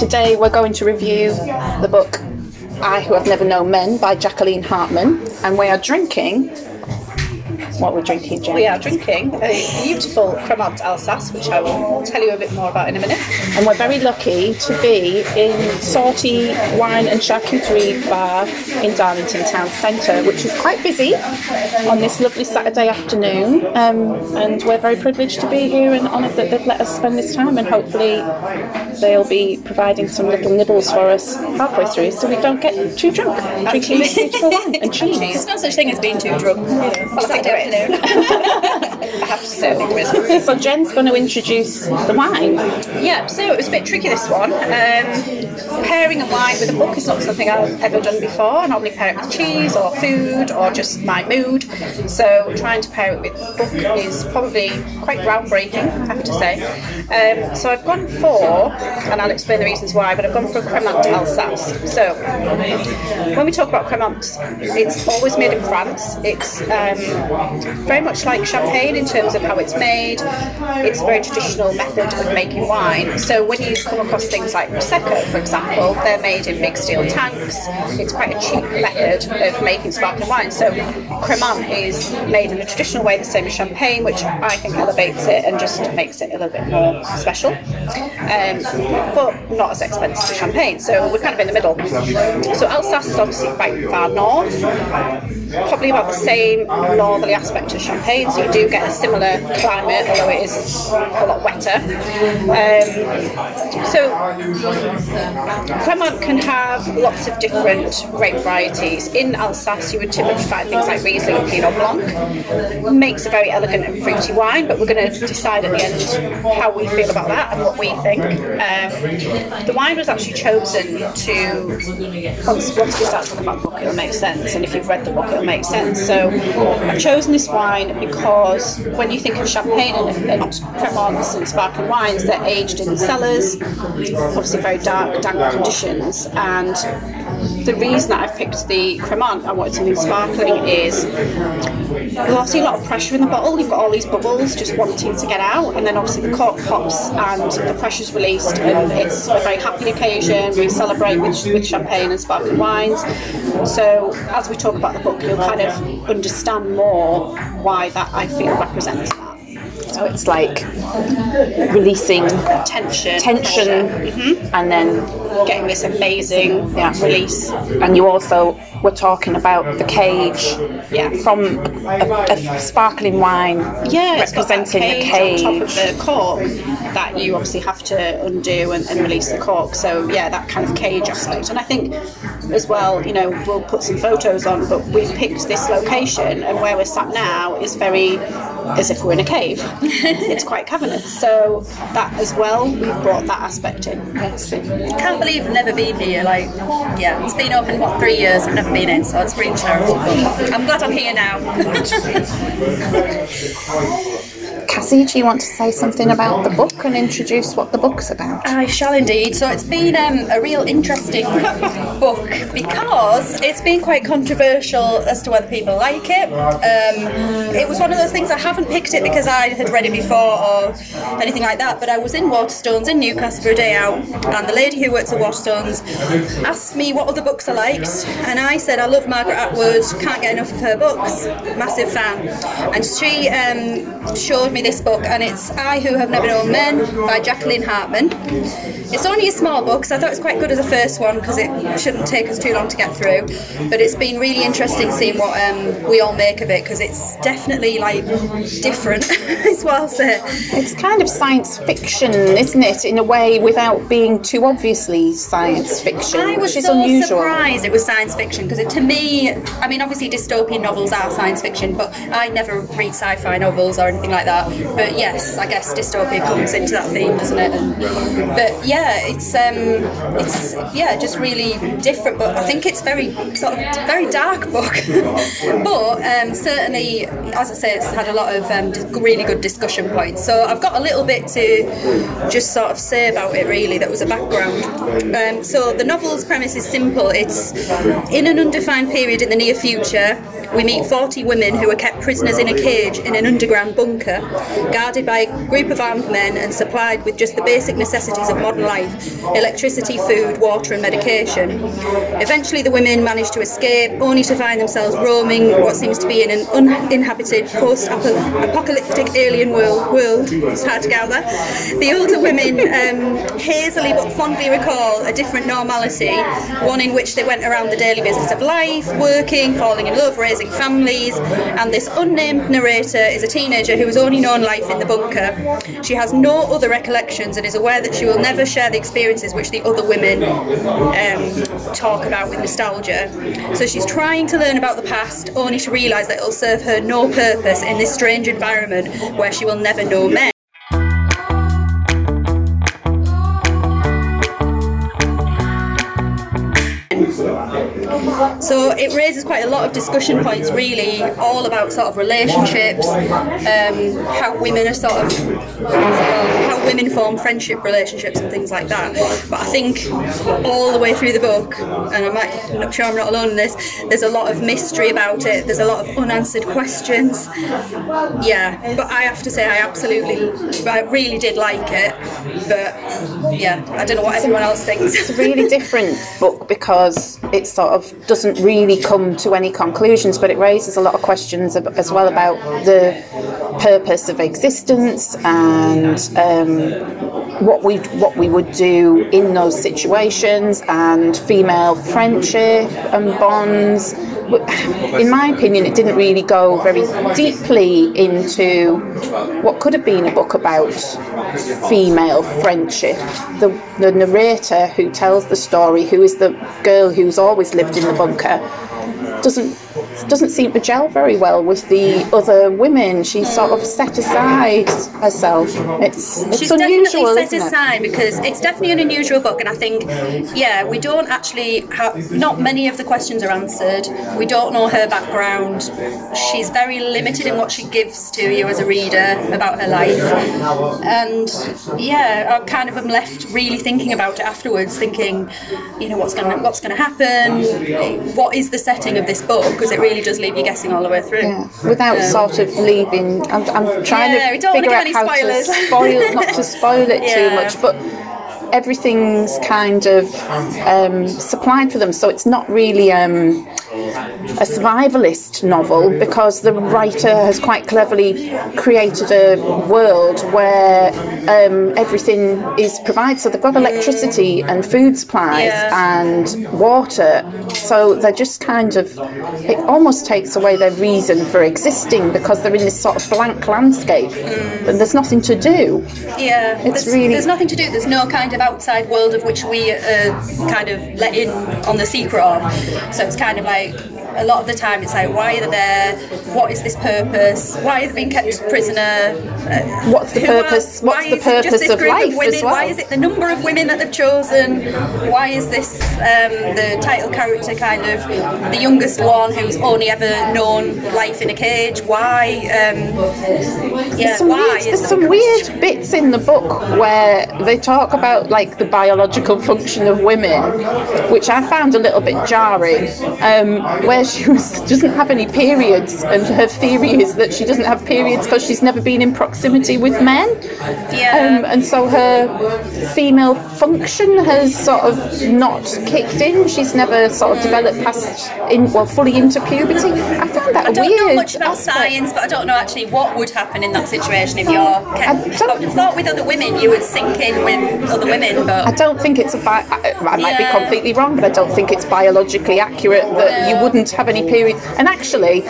today we're going to review the book I Who Have Never Known Men by Jacqueline Harpman. And we are drinking what we're drinking, Jen. We are drinking a beautiful Cremant Alsace, which I will tell you a bit more about in a minute. And we're very lucky to be in Sortie Wine and Charcuterie Bar in Darlington Town Centre, which is quite busy on this lovely Saturday afternoon. Um, and we're very privileged to be here and honoured that they've let us spend this time. And hopefully, they'll be providing some little nibbles for us halfway through so we don't get too drunk drinking beautiful wine and cheese. There's no such thing as being too drunk. Well, Saturday afternoon. I have to say there is. So Jen's going to introduce the wine. Yeah, so it was a bit tricky this one. Um, pairing a wine with a book is not something I've ever done before. I normally pair it with cheese or food or just my mood. So trying to pair it with a book is probably quite groundbreaking, I have to say. Um, so I've gone for, and I'll explain the reasons why, but I've gone for a Cremant Alsace. So when we talk about Cremant, it's always made in France. It's um, very much like champagne in terms of how it's made. It's a very traditional method of making wine. So when you come across things like Prosecco, for example, they're made in big steel tanks. It's quite a cheap method of making sparkling wine. So Cremant is made in a traditional way, the same as champagne, which I think elevates it and just makes it a little bit more special. Um, but not as expensive as champagne. So we're kind of in the middle. So Alsace is obviously quite far north, probably about the same northerly aspect of Champagne, so you do get a similar climate, although it is a lot wetter. Um, so Cremant can have lots of different grape varieties. In Alsace, you would typically find things like Riesling and Pinot Blanc. Makes a very elegant and fruity wine, but we're going to decide at the end how we feel about that and what we think. Um, the wine was actually chosen to once, we start talking about the book, it'll make sense, and if you've read the book, it'll make sense. So I've chosen this wine because when you think of champagne and, and cremants and sparkling wines, they're aged in cellars, obviously very dark, damp conditions. And the reason that I've picked the cremant I wanted something sparkling is there's obviously a lot of pressure in the bottle. You've got all these bubbles just wanting to get out, and then obviously the cork pops and the pressure's released, and it's a very happy occasion. We celebrate with, with champagne and sparkling wines. So as we talk about the book, you'll kind of understand more why that I feel represents. So it's like releasing Tension, tension Mhm. and then getting this amazing Yeah. release. and you also were talking about the cage Yeah. from a, a sparkling wine Yeah, it's got that representing the cage on top of the cork that you obviously have to undo and, and release the cork. So yeah, that kind of cage aspect. And I think as well, you know, we'll put some photos on, but we've picked this location and where we're sat now is very as if we're in a cave. it's quite cavernous. So that as well, we've brought that aspect in. Yes. can't believe I've never been here. Like, yeah, it's been open what three years. I've never been in, so it's really terrible. I'm glad I'm here now. Cassie, do you want to say something about the book and introduce what the book's about? I shall indeed. So it's been um, a real interesting book because it's been quite controversial as to whether people like it. Um, it was one of those things I haven't picked it because I had read it before or anything like that. But I was in Waterstones in Newcastle for a day out, and the lady who works at Waterstones asked me what other books I liked, and I said I love Margaret Atwood. Can't get enough of her books. Massive fan. And she um, showed me this book, and it's I Who Have Never Known Men by Jacqueline Harpman. It's only a small book, so I thought it was quite good as a first one because it shouldn't take us too long to get through. But it's been really interesting seeing what um, we all make of it because it's definitely like different, is what I'll say. It's kind of science fiction, isn't it, in a way, without being too obviously science fiction, I was which so surprised it was science fiction because to me, I mean, obviously dystopian novels are science fiction, but I never read sci-fi novels or anything like that. But yes, I guess dystopia comes into that theme, doesn't it? But yeah, it's um, it's yeah, just really different. But I think it's very sort of very dark book. but um, certainly, as I say, it's had a lot of um, really good discussion points. So I've got a little bit to just sort of say about it. Really, that was a background. Um, so the novel's premise is simple. It's in an undefined period in the near future. We meet 40 women who are kept prisoners in a cage in an underground bunker, guarded by a group of armed men and supplied with just the basic necessities of modern life electricity, food, water, and medication. Eventually, the women manage to escape, only to find themselves roaming what seems to be in an uninhabited post apocalyptic alien world. world. It's hard to gather. The older women um, hazily but fondly recall a different normality, one in which they went around the daily business of life, working, falling in love, raising families, and this unnamed narrator is a teenager who has only known life in the bunker. She has no other recollections and is aware that she will never share the experiences which the other women um, talk about with nostalgia. So she's trying to learn about the past, only to realise that it will serve her no purpose in this strange environment where she will never know men. So it raises quite a lot of discussion points, really, all about sort of relationships, um, how women are sort of how women form friendship relationships and things like that. But I think all the way through the book, and I might, I'm not sure I'm not alone in this. There's a lot of mystery about it. There's a lot of unanswered questions. Yeah, but I have to say I absolutely, I really did like it. But yeah, I don't know what everyone else thinks. It's a really different book because it sort of doesn't really come to any conclusions, but it raises a lot of questions as well about the purpose of existence and um, what we what we would do in those situations and female friendship and bonds. In my opinion, it didn't really go very deeply into what could have been a book about female friendship. The, the narrator who tells the story, who is the girl who's always lived in the bunker, doesn't doesn't seem to gel very well with the other women. She's sort of set aside herself. It's it's She's unusual, definitely set isn't it? aside because it's definitely an unusual book, and I think, yeah, we don't actually have not many of the questions are answered. We don't know her background. She's very limited in what she gives to you as a reader about her life, and yeah, I kind of am left really thinking about it afterwards, thinking, you know, what's gonna what's gonna happen, what is the setting of this book, because it really does leave you guessing all the way through. Yeah, without Um, sort of leaving. I'm, I'm trying Yeah, to figure out how spoilers. to spoil, not to spoil it too much, but everything's kind of um, supplied for them, so it's not really um, a survivalist novel because the writer has quite cleverly created a world where um, everything is provided. So they've got electricity and food supplies Yeah. and water. So they're just kind of, it almost takes away their reason for existing because they're in this sort of blank landscape and there's nothing to do. Yeah, It's there's, really- there's nothing to do. There's no kind of outside world of which we uh, kind of let in on the secret of. So it's kind of like a lot of the time it's like, why are they there? What is this purpose? Why are they being kept prisoner? Uh, What's the who are- purpose? What's the is it just purpose of life women? as well? Why is it the number of women that they've chosen? Why is this um, the title character kind of the youngest one who's only ever known life in a cage? Why? Um, yeah, There's some, why? weird, there's some weird bits in the book where they talk about like the biological function of women, which I found a little bit jarring. Um, where she was, doesn't have any periods, and her theory is that she doesn't have periods because she's never been in proximity with men. Yeah. Um, and so her female function has sort of not kicked in. She's never sort of developed past, in, well, fully into puberty. I found that I don't weird know much about aspect. science, but I don't know actually what would happen in that situation if you're I kept. don't- I would have thought with other women you would sync in with other women, but I don't think it's a bi- I, I might Yeah. be completely wrong, but I don't think it's biologically accurate that you No. Wouldn't have any period. And actually,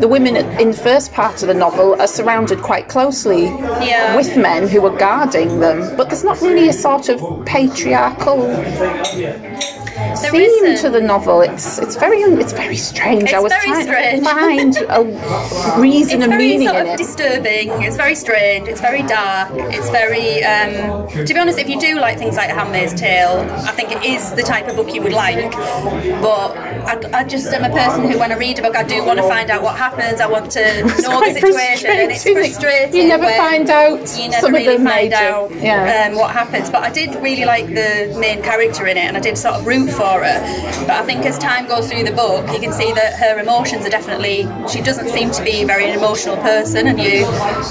the women in the first part of the novel are surrounded quite closely Yeah. with men who are guarding them. But there's not really a sort of patriarchal theme isn't. to the novel. It's it's very it's very strange. I It's was very trying strange. to find a reason and meaning sort in of it. disturbing. It's very strange. It's very dark. It's very. Um, to be honest, if you do like things like *Handmaid's Tale*, I think it is the type of book you would like. But I, I just am a person who, when I read a book, I do want to find out what happens. I want to know the situation, and it's frustrating. You never find out You never some really of the find major. out yeah. um, what happens. But I did really like the main character in it, and I did sort of root for her. But I think as time goes through the book, you can see that her emotions are definitely. She doesn't seem to be a very emotional person, and you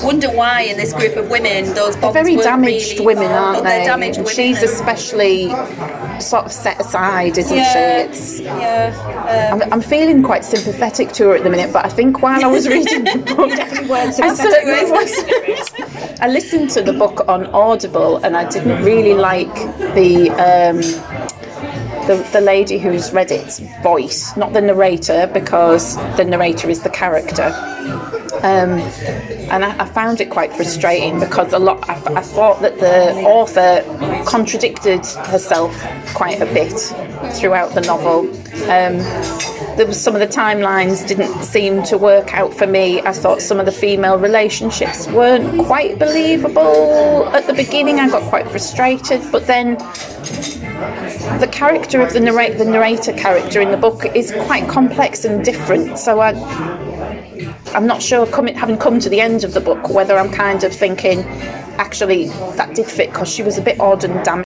wonder why in this group of women those bonds very damaged really, women, aren't they're they? damaged women. she's especially sort of set aside, isn't yeah, she? It's yeah. Um, I'm, I'm feeling quite sympathetic to her at the minute, but I think while I was reading the book, I certainly was. I listened to the book on Audible, and I didn't really like the. Um, the, the lady who's read it's voice, not the narrator, because the narrator is the character. Um, and I, I found it quite frustrating because a lot. I, I thought that the author contradicted herself quite a bit throughout the novel. Um, there was some of the timelines didn't seem to work out for me. I thought some of the female relationships weren't quite believable at the beginning. I got quite frustrated, but then the character of the the narrator character in the book is quite complex and different. So I, I'm not sure, coming having come to the end of the book, whether I'm kind of thinking, actually, that did fit because she was a bit odd and damaged.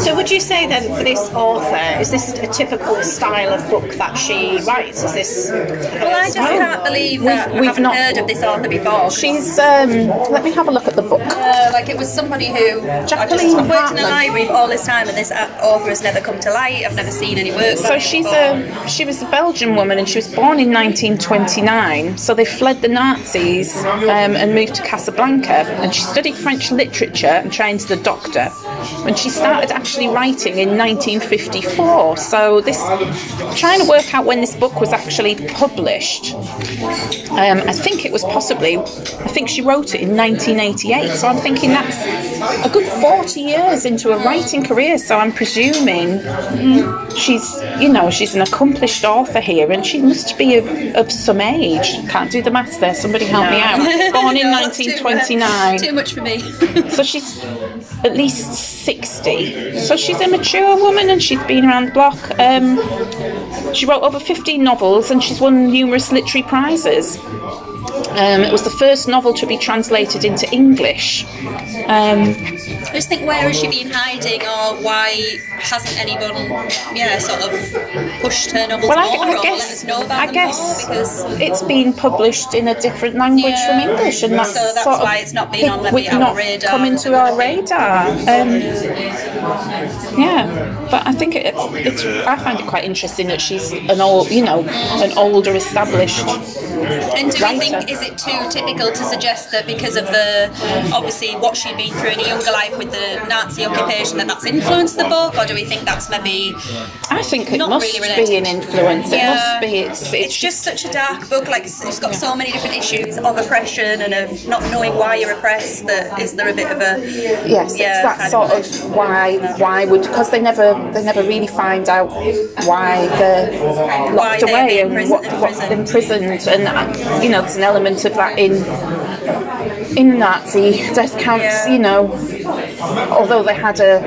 So would you say then for this author, is this a typical style of book that she writes? Is this well, I just can't believe that We've- I we've haven't heard of this author before. She's. Um, let me have a look at the book. Uh, like it was somebody who Jacqueline I've worked in a library all this time, and this author has never come to light. I've never seen any work. So she's a she was a Belgian woman and she was born in 1929. So they fled the Nazis um, and moved to Casablanca and she studied French literature and trained as a doctor. And she started actually writing in 1954. So this trying to work out when this book was actually published. Um, I think it was possibly I think she wrote it in 1988. So I'm thinking that's a good 40 years into a writing career. So I'm presuming she's you know she's an accomplished author here and she must be of, of some age can't do the maths there somebody help me out born in No, that's too, uh, 1929 Too much for me. so she's at least 60 so she's a mature woman and she's been around the block. Um, she wrote over 15 novels and she's won numerous literary prizes um, it was the first novel to be translated into English. Um, I just think where has she been hiding, or why hasn't anyone, yeah, sort of pushed her novels Well, I, more, I or guess us know about I guess? Because it's been published in a different language Yeah. from English, and that's, So that's sort of why it's not been on maybe with our not radar coming as it to our radar. Um, yeah, but I think it, it's I find it quite interesting that she's an old, you know, an older established. And do we think is it too typical to suggest that because of the obviously what she'd been through in a younger life with the Nazi occupation that that's influenced the book, or do we think that's maybe I think it Not must really be an influence. It Yeah. must be. It's it's, it's just such a dark book. Like it's got so many different issues of oppression and of not knowing why you're oppressed. That is there a bit of a Yes, Yeah, it's that sort of of why why would because they never they never really find out why they're Why locked they're away and what what's imprisoned. and you know there's an element of that in in Nazi death camps Yeah. you know although they had a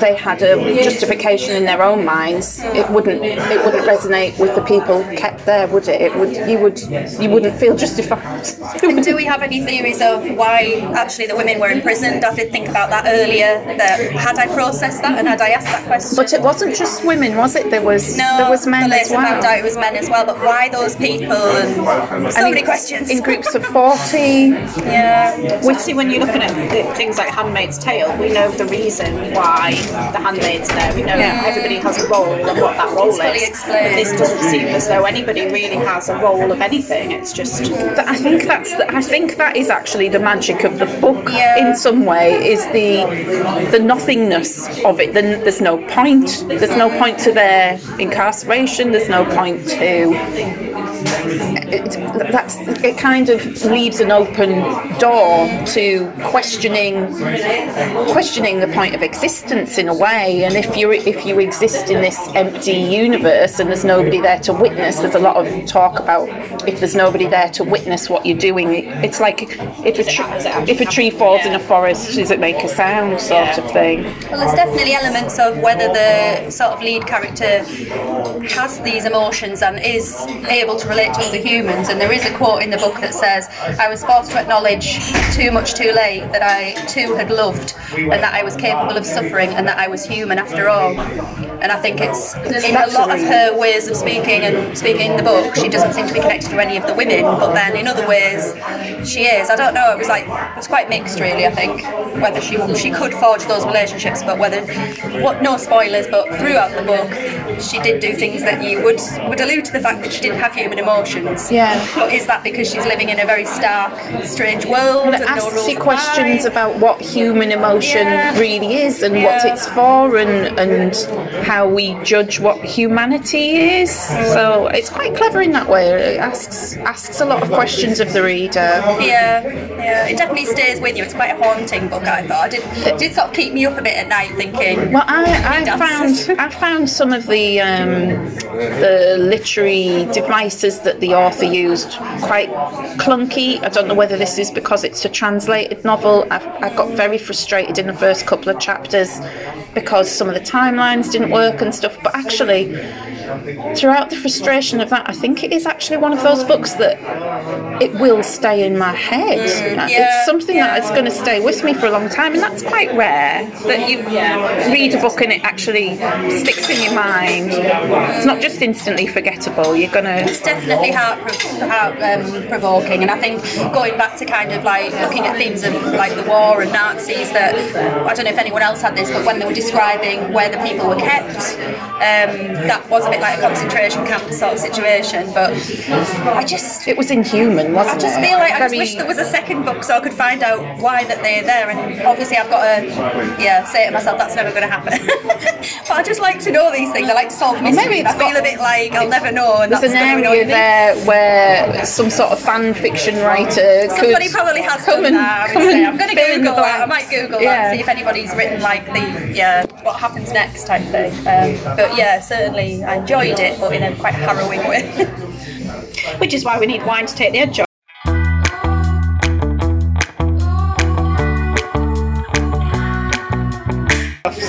they had a justification in their own minds it wouldn't it wouldn't resonate with the people kept there would it it would you would you wouldn't feel justified And do we have any theories of why actually the women were imprisoned? I did think about that earlier. That had I processed that and had I asked that question? But it wasn't just women, was it? There was no, there was men the as well. found out it was men as well. But why those people? And so And many in- questions. In groups of forty. yeah. We see when you're looking at things like Handmaid's Tale, we know the reason why the handmaid's there. We know Yeah. everybody has a role and what that role is. But this doesn't seem as though anybody really has a role of anything. It's just But I think that's the, I think that is actually the magic of the book Yeah. in some way is the the nothingness of it. Then there's no point. There's no point to their incarceration. There's no point to it, that's it kind of leaves an open door to questioning questioning the point of existence in a way. And if you if you exist in this empty universe and there's nobody there to witness there's a lot of talk about if there's nobody there to witness what you're doing. It's like if a, tree, if a tree falls in a forest does it make a sound sort of thing? Well, there's definitely elements of whether the sort of lead character has these emotions and is able to relate to other humans. And there is a quote in the book that says, I was forced to acknowledge too much too late that I too had loved and that I was capable of suffering and that I was human after all. And I think it's in a lot of her ways of speaking and speaking in the book, she doesn't seem to be connected to any of the women, but then in other ways, she is. I don't know. It was like it was quite mixed, really. I think whether she she could forge those relationships, but whether what no spoilers, but throughout the book, she did do things that you would would allude to the fact that she didn't have human emotions. Yeah. But is that because she's living in a very stark, strange world? Well, it and asks you questions about what human emotion Yeah. really is and what it's for and and how we judge what humanity is. So it's quite clever in that way. It asks asks a lot of questions of the reader. Yeah, yeah, it definitely stays with you. It's quite a haunting book. I thought it did, it did sort of keep me up a bit at night, thinking. Well, I, I found I found some of the um, the literary devices that the author used quite clunky. I don't know whether this is because it's a translated novel. I, I got very frustrated in the first couple of chapters because some of the timelines didn't work and stuff. But actually, throughout the frustration of that, I think it is actually one of those books that it will stay in my head. Mm, yeah, it's something yeah. that is going to stay with me for a long time, and that's quite rare. That you read a book and it actually sticks in your mind. It's not just instantly forgettable. You're gonna. It's definitely heart, heart um, provoking, and I think going back to kind of like looking at themes of like the war and Nazis. That I don't know if anyone else had this, but when they were describing where the people were kept, um, that was a bit like a concentration camp sort of situation. But I just It was inhuman, wasn't it? I just it? feel like I just wish there was a second book so I could find out why that they're there. And obviously, I've got to, yeah, say to myself that's never going to happen. but I just like to know these things. I like to solve mysteries. maybe it's I feel got- a bit like I'll never know. And There's that's an gonna area there where some sort of fan fiction writer could Somebody probably has come done and that. I come would say. and I'm going to fill in the Google that. I might Google Yeah. that and see if anybody's written like the yeah what happens next type thing. Um, but yeah, certainly I enjoyed it, but in a quite harrowing way. Which is why we need wine to take the edge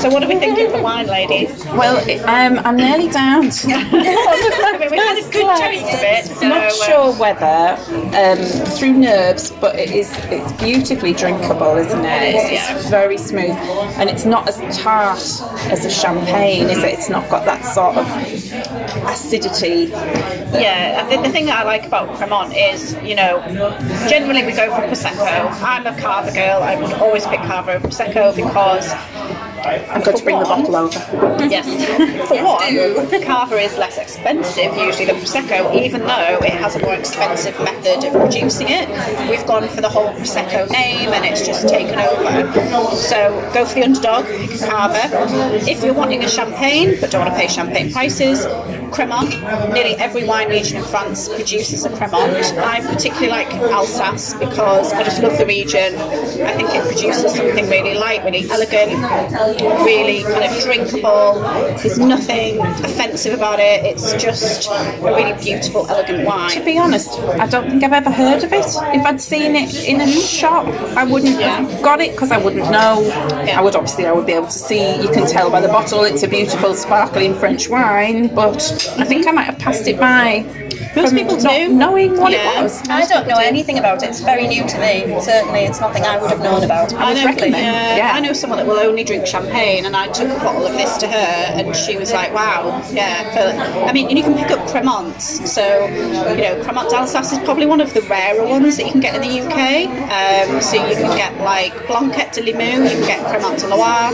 So what are we thinking for wine, ladies? Well, um, I'm nearly down. to- I mean, we've had a good taste of it. So, not uh, sure whether um, through nerves, but it is it's beautifully drinkable, isn't it? It's, yeah. it's very smooth, and it's not as tart as a champagne, is it? It's not got that sort of acidity. Yeah, I the thing that I like about Cremant is, you know, generally we go for Prosecco. I'm a Cava girl. I would always pick Cava over Prosecco because I'm going to bring the bottle over. Yes. For one, Cava is less expensive usually than Prosecco, even though it has a more expensive method of producing it. We've gone for the whole Prosecco name and it's just taken over. So go for the underdog, pick a Cava. If you're wanting a champagne but don't want to pay champagne prices, Cremant. Nearly every wine region in France produces a Cremant. I particularly like Alsace because I just love the region. I think it produces something really light, really elegant, really kind of drinkable. There's nothing offensive about it. It's just a really beautiful, elegant wine. To be honest, I don't think I've ever heard of it. If I'd seen it in a shop, I wouldn't have got it because I wouldn't know. I would obviously I would be able to see. You can tell by the bottle it's a beautiful, sparkling French wine, but I think I might have passed it by. Most people not do. knowing what Yeah. it was. I don't know anything about it. It's very new to me. Certainly, it's nothing I would have known about. I know, recommend, yeah, yeah. I know someone that will only drink champagne, and I took a bottle of this to her, and she was like, "Wow, yeah." I mean, and you can pick up Cremants, so you know, Cremant d'Alsace is probably one of the rarer ones that you can get in the UK. Um, so you can get like Blanquette de Limoux, you can get Cremant de Loire.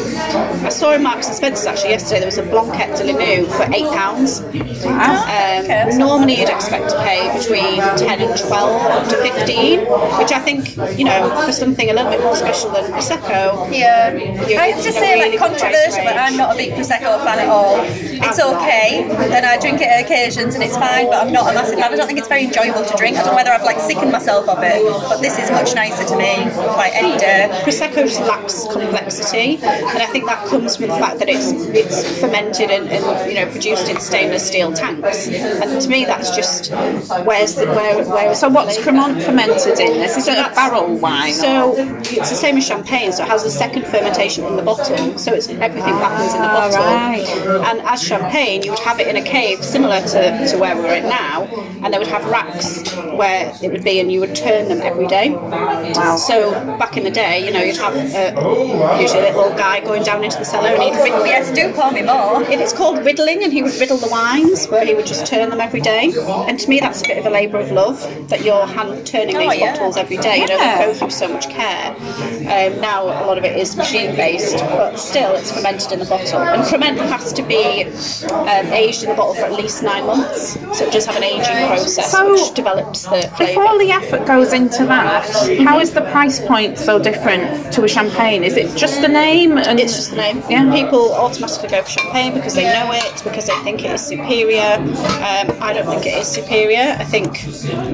I saw in Marks and Spencer's actually yesterday there was a Blanquette de Limoux for eight pounds. Wow. Um, normally you'd expect to pay between 10 and 12 up to 15, which I think, you know, for something a little bit more special than Prosecco. Yeah, I have to say, really like controversial, but. I'm not a big prosecco fan at all. It's okay, and I drink it at occasions, and it's fine. But I'm not a massive fan. I don't think it's very enjoyable to drink. I don't know whether I've like sickened myself of it, but this is much nicer to me. Like any day. Prosecco just lacks complexity, and I think that comes from the fact that it's it's fermented and, and you know produced in stainless steel tanks. And to me, that's just where's the where where. So what's Cremant fermented in this? Is it a barrel wine? So it's the same as champagne. So it has a second fermentation in the bottle. So it's everything happens in the bottle. right. And as champagne, you would have it in a cave similar to, to where we're in now, and they would have racks where it would be, and you would turn them every day. Wow. So back in the day, you know, you'd have uh, usually a little guy going down into the cellar and he'd riddle. Yes, do call me more. It is called riddling, and he would riddle the wines, where he would just turn them every day. And to me, that's a bit of a labour of love that you're hand turning Oh, these yeah. bottles every day. You know, Yeah. they go through so much care. Um, now a lot of it is machine based, but still it's fermented in the bottle. And ferment has to be um, aged in the bottle for at least nine months, so it does have an aging process So, which develops the flavour. If all the effort goes into that, how is the price point so different to a champagne? Is it just the name? And It's just the name. Yeah. People automatically go for champagne because they know it, because they think it is superior. Um, I don't think it is superior. I think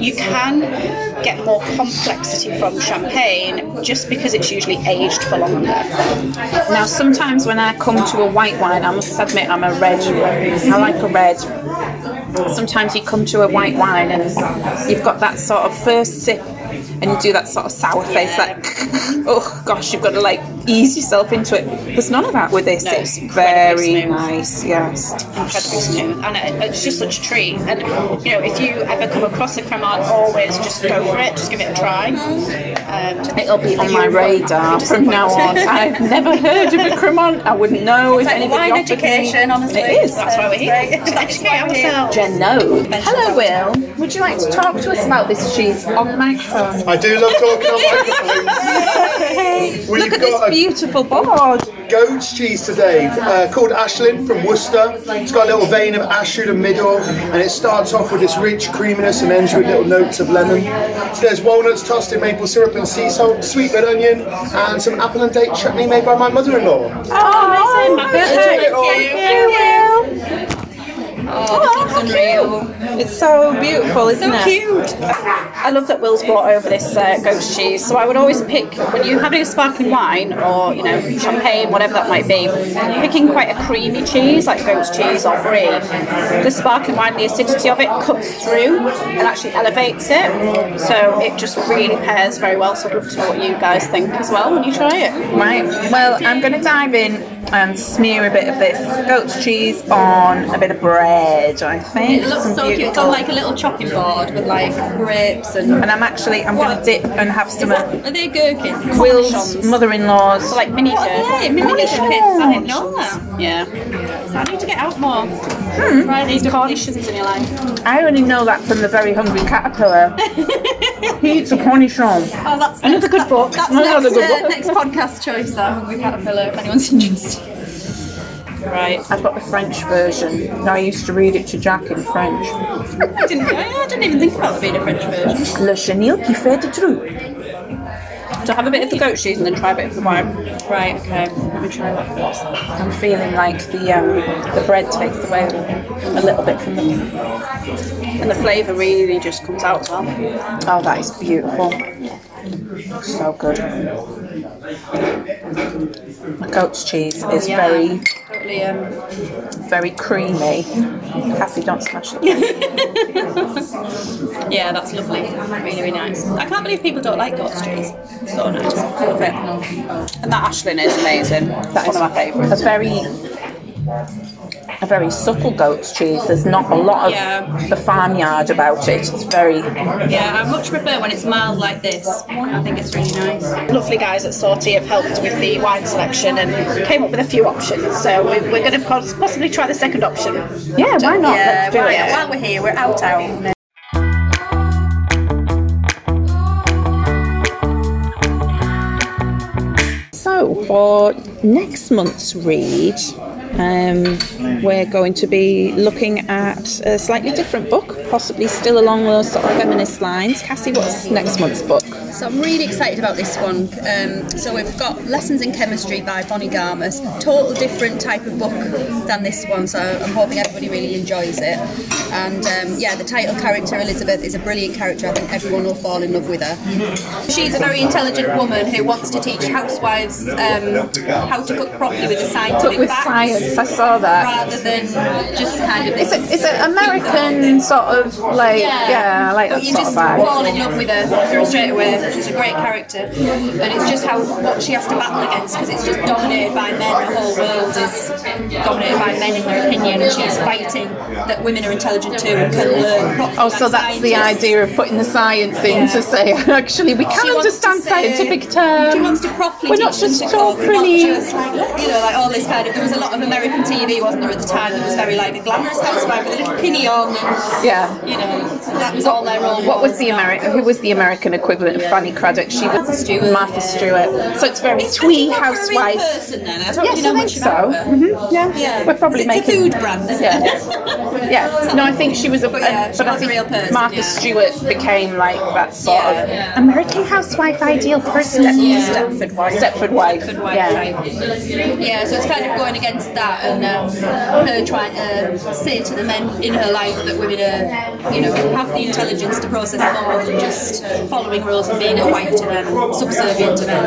you can get more complexity from champagne just because it's usually aged for longer. Now, sometimes when I come to a white wine, I must admit I'm a red. I like a red. Sometimes you come to a white wine and you've got that sort of first sip, and you do that sort of sour face, like, oh gosh, you've got to like ease yourself into it. There's none of that with this. No, it's it's very smooth. nice. Yes. incredibly smooth, and it, it's just such a treat. And you know, if you ever come across a Cremant, always just go for it. Just give it a try. Um, It'll be on my radar from now on. I've never heard of a Cremant. I wouldn't know if Like anybody wine offered me- education, honestly. It is. that's why we're here. To educate why we're here. ourselves. Jen no. Hello, Will. Would you like to talk to us about this cheese on the microphone? I do love talking on microphones. We've Look at this got a beautiful board. goat's cheese today uh, called Ashlyn from Worcester. It's got a little vein of ash through the middle and it starts off with this rich creaminess and ends with little notes of lemon. There's walnuts tossed in maple syrup and sea salt, sweet red onion, and some apple and date chutney made by my mother-in-law. Oh, Thank you. Thank you. Oh, this looks unreal. It's so beautiful, isn't it? Cute. I love that Will's brought over this uh, goat's cheese. So I would always pick when you're having a sparkling wine or you know champagne, whatever that might be, picking quite a creamy cheese like goat's cheese or brie. The sparkling wine, the acidity of it cuts through and actually elevates it. So it just really pairs very well. So I'd love to know what you guys think as well when you try it. Right. Well, I'm going to dive in and smear a bit of this goat's cheese on a bit of bread. I think. It looks Some so cute. It's beautiful- on like a little chopping board with like grapes and. And I'm actually I'm going to dip and have some of Are they gherkins? Will's mother-in-law's. So like mini Oh, gherkins. yeah, mini gherkins. I didn't know that. Yeah. So I need to get out more. Hmm. Try these Cornichons in your life. I only know that from the very hungry caterpillar. he eats a cornichon. Oh, that's Another good book. That's Another next, good uh, book. next podcast choice. That Hungry Caterpillar. If anyone's interested. Right. I've got the French version. I used to read it to Jack in French. I didn't. I didn't even think about there being a French version. Le chenille qui fait des trous. So have a bit of the goat cheese and then try a bit of the wine. Right, okay. Let me try that first. I'm feeling like the um, the bread takes away a little bit from the. And the flavour really just comes out as well. Oh, that is beautiful. So good. The goat's cheese is yeah. very, Totally. Um, very creamy. Cassie, don't smash it. yeah, that's lovely. Really, really nice. I can't believe people don't like goat's cheese. So nice. Love it. And that Ashlyn is amazing. That's one of my A favourites. very, a very subtle goat's cheese. There's not a lot of Yeah. the farmyard about it. It's very. Yeah, I much prefer when it's mild like this. I think it's really nice. Lovely guys at Sortie have helped with the wine selection and came up with a few options. So we- we're going to possibly try the second option. Yeah, why not? Yeah, Let's do while, it. while we're here, we're out out. So, for next month's read, um, we're going to be looking at a slightly different book, possibly still along those sort of feminist lines. Cassie, what's next month's book? So I'm really excited about this one. Um, so we've got Lessons in Chemistry by Bonnie Garmus. Total different type of book than this one, so I'm hoping everybody really enjoys it. And um, yeah, the title character Elizabeth is a brilliant character. I think everyone will fall in love with her. She's a very intelligent woman who wants to teach housewives um, how to cook properly with a scientific With back, science, I saw that. rather than just kind of. Is it, is an American sort of like, yeah, like that But you sort just of vibe. fall in love with her straight away. She's a great character, and it's just how what she has to battle against because it's just dominated by men. The whole world is dominated by men, in their opinion, and she's fighting that women are intelligent too and can learn. properly Oh, so like that's the scientists. idea of putting the science in to say, actually, we She can wants to understand say- scientific terms. She wants to properly We're not teach them just to cook, not pretty. just like, you know, like all this kind of. There was a lot of American TV, wasn't there, at the time that was very like a glamorous housewife with a little pinny on, and Yeah. you know, that was all their role. What was the American? Who was the American equivalent of Fanny Cradock? She was Martha Stewart. Martha Stewart. So it's very Is twee Betty Crocker a real housewife. person then? I don't Yes, really know I think much so. about her. hmm Yeah. Yeah. We're probably it's making. a food brand, isn't Yeah. it? Yeah. No, I think she was a. But yeah, she but I was a think real person, Martha yeah. Stewart became like that sort Yeah. of American housewife ideal person. Yeah. Stepford wife. Stepford wife. Stepford wife yeah. Yeah, so it's kind of going against that and um, her trying to say to the men in her life that women are, you know, have the intelligence to process more than just following rules and being a wife to them, subservient to them.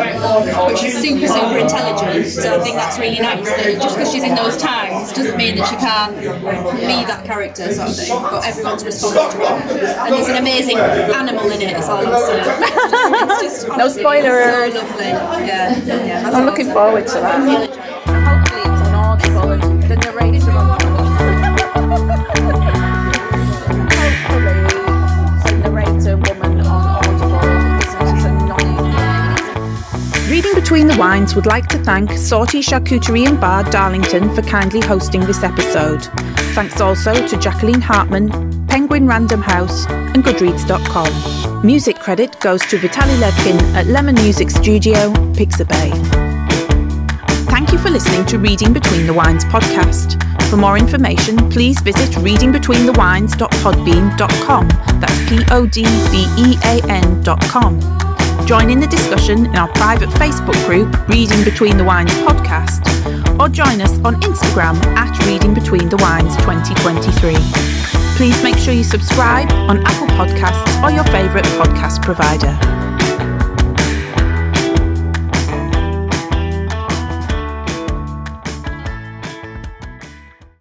But she's super, super intelligent, so I think that's really nice. That just because she's in those times doesn't mean that she can't be that character sort of thing. But everyone's responding to her. And there's an amazing animal in it, is all I'm saying. No spoiler. So lovely. Yeah, yeah. I'm looking forward to that. Reading Between the Wines would like to thank Sortie Charcuterie and Bar Darlington for kindly hosting this episode. Thanks also to Jacqueline Harpman, Penguin Random House and Goodreads.com. Music credit goes to Vitaly Levkin at Lemon Music Studio, Pixabay. You for listening to Reading Between the Wines podcast. For more information, please visit readingbetweenthewines.podbean.com. That's P O D B E A N.com. Join in the discussion in our private Facebook group, Reading Between the Wines podcast, or join us on Instagram at Reading Between the Wines 2023. Please make sure you subscribe on Apple Podcasts or your favourite podcast provider.